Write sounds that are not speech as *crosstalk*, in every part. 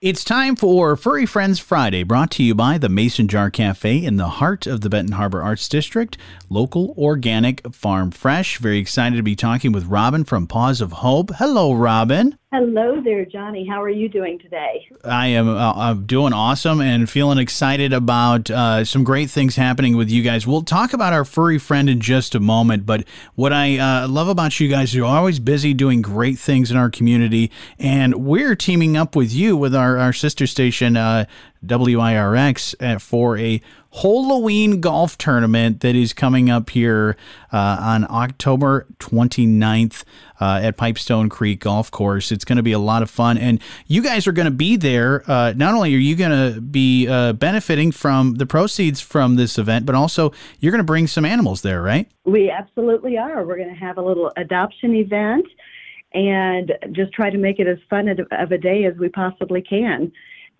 It's time for Furry Friends Friday, brought to you by the Mason Jar Cafe in the heart of the Benton Harbor Arts District. Local, organic, farm fresh. Very excited to be talking with Robin from Paws of Hope. Hello, Robin. Hello there, Johnny. How are you doing today? I am uh, I'm doing awesome and feeling excited about uh, some great things happening with you guys. We'll talk about our furry friend in just a moment, but what I uh, love about you guys, you're always busy doing great things in our community, and we're teaming up with you with our, our sister station, uh, WIRX, uh, for a Halloween golf tournament that is coming up here uh, on October 29th uh, at Pipestone Creek Golf Course. It's going to be a lot of fun. And you guys are going to be there. Uh, not only are you going to be uh, benefiting from the proceeds from this event, but also you're going to bring some animals there, right? We absolutely are. We're going to have a little adoption event and just try to make it as fun of a day as we possibly can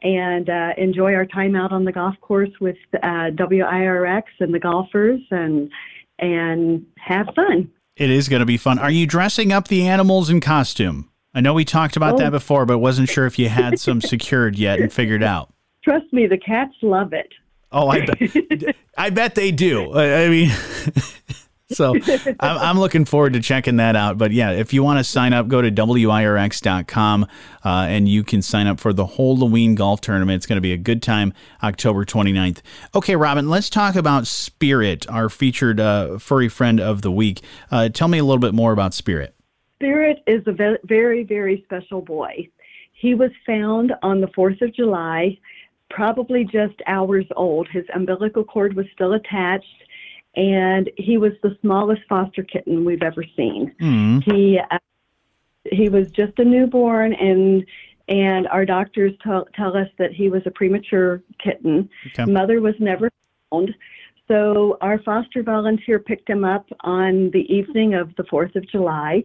and uh, enjoy our time out on the golf course with uh, WIRX and the golfers and and have fun. It is going to be fun. Are you dressing up the animals in costume? I know we talked about oh. that before, but wasn't sure if you had some *laughs* secured yet and figured out. Trust me, the cats love it. Oh, I bet. *laughs* I bet they do. I mean, *laughs* so I'm, I'm, looking forward to checking that out. But yeah, if you want to sign up, go to WIRX.com uh, and you can sign up for the whole Halloween golf tournament. It's going to be a good time, October 29th. Okay, Robin, let's talk about Spirit, our featured uh, furry friend of the week. Uh, tell me a little bit more about Spirit. Spirit is a very, very special boy. He was found on the 4th of July, probably just hours old. His umbilical cord was still attached and he was the smallest foster kitten we've ever seen. Mm. He uh, he was just a newborn, and and our doctors tell tell us that he was a premature kitten. Okay. Mother was never found. So our foster volunteer picked him up on the evening of the 4th of July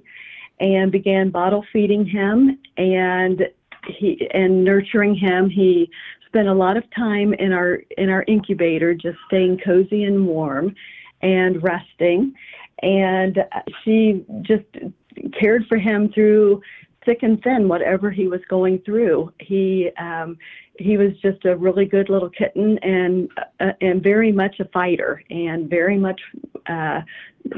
and began bottle feeding him and he and nurturing him. He spent a lot of time in our in our incubator, just staying cozy and warm and resting. And she just cared for him through thick and thin, whatever he was going through. He um, he was just a really good little kitten and uh, and very much a fighter and very much uh,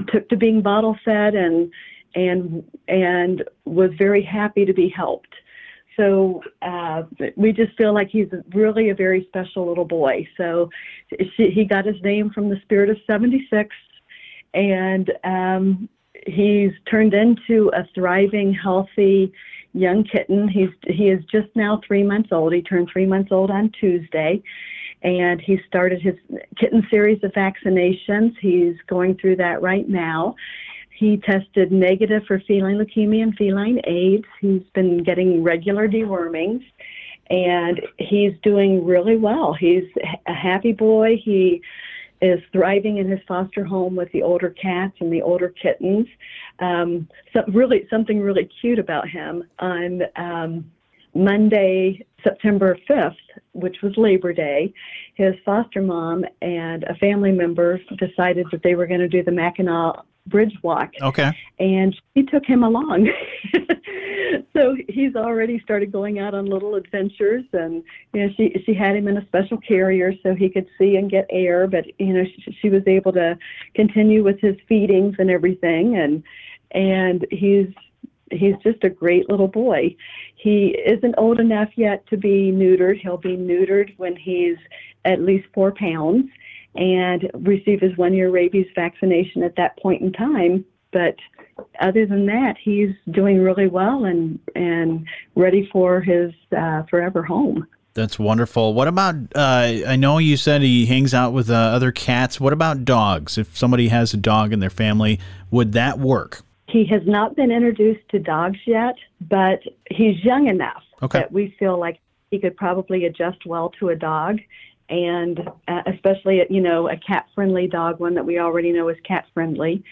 took to being bottle fed and and and was very happy to be helped. So uh, we just feel like he's really a very special little boy. So she, he got his name from the spirit of 76, and um, he's turned into a thriving, healthy young kitten. He's he is just now three months old. He turned three months old on Tuesday, and he started his kitten series of vaccinations. He's going through that right now. He tested negative for feline leukemia and feline AIDS. He's been getting regular dewormings and he's doing really well. He's a happy boy. He is thriving in his foster home with the older cats and the older kittens. Um, so really, something really cute about him on um, Monday, September 5th, which was Labor Day, his foster mom and a family member decided that they were going to do the Mackinac bridge walk. Okay. And she took him along. *laughs* so he's already started going out on little adventures and you know she she had him in a special carrier so he could see and get air but you know she, she was able to continue with his feedings and everything and and he's he's just a great little boy. He isn't old enough yet to be neutered. He'll be neutered when he's at least four pounds and receive his one year rabies vaccination at that point in time. But other than that, he's doing really well and and ready for his uh, forever home. That's wonderful. What about? Uh, I know you said he hangs out with uh, other cats. What about dogs? If somebody has a dog in their family, would that work? He has not been introduced to dogs yet, but he's young enough okay. that we feel like he could probably adjust well to a dog and uh, especially you know a cat friendly dog one that we already know is cat friendly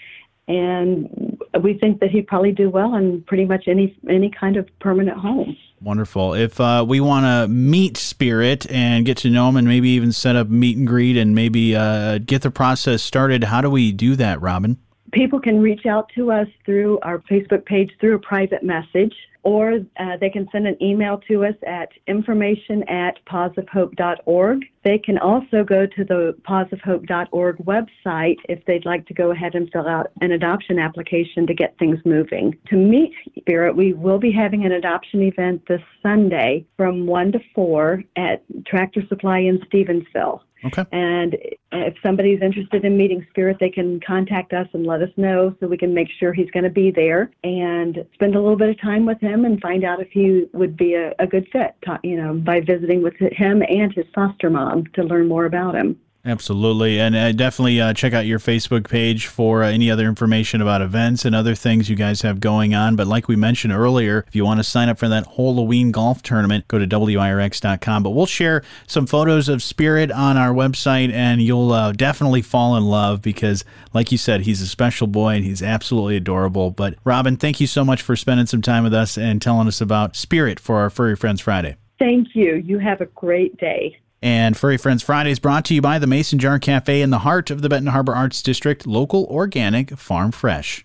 and we think that he'd probably do well in pretty much any any kind of permanent home. Wonderful. If uh, we want to meet spirit and get to know him and maybe even set up meet and greet and maybe uh, get the process started how do we do that robin? People can reach out to us through our facebook page through a private message or uh, they can send an email to us at information at pawsofhope.org. They can also go to the pawsofhope.org website if they'd like to go ahead and fill out an adoption application to get things moving. To meet Spirit, we will be having an adoption event this Sunday from 1 to 4 at Tractor Supply in Stevensville. Okay. And Uh, if somebody's interested in meeting Spirit, they can contact us and let us know so we can make sure he's going to be there and spend a little bit of time with him and find out if he would be a, a good fit, you know, by visiting with him and his foster mom to learn more about him. Absolutely. And uh, definitely uh, check out your Facebook page for uh, any other information about events and other things you guys have going on. But like we mentioned earlier, if you want to sign up for that Halloween golf tournament, go to WIRX.com. But we'll share some photos of Spirit on our website, and you'll uh, definitely fall in love because, like you said, he's a special boy and he's absolutely adorable. But Robin, thank you so much for spending some time with us and telling us about Spirit for our Furry Friends Friday. Thank you. You have a great day. And Furry Friends Friday is brought to you by the Mason Jar Cafe in the heart of the Benton Harbor Arts District, local, organic, farm fresh.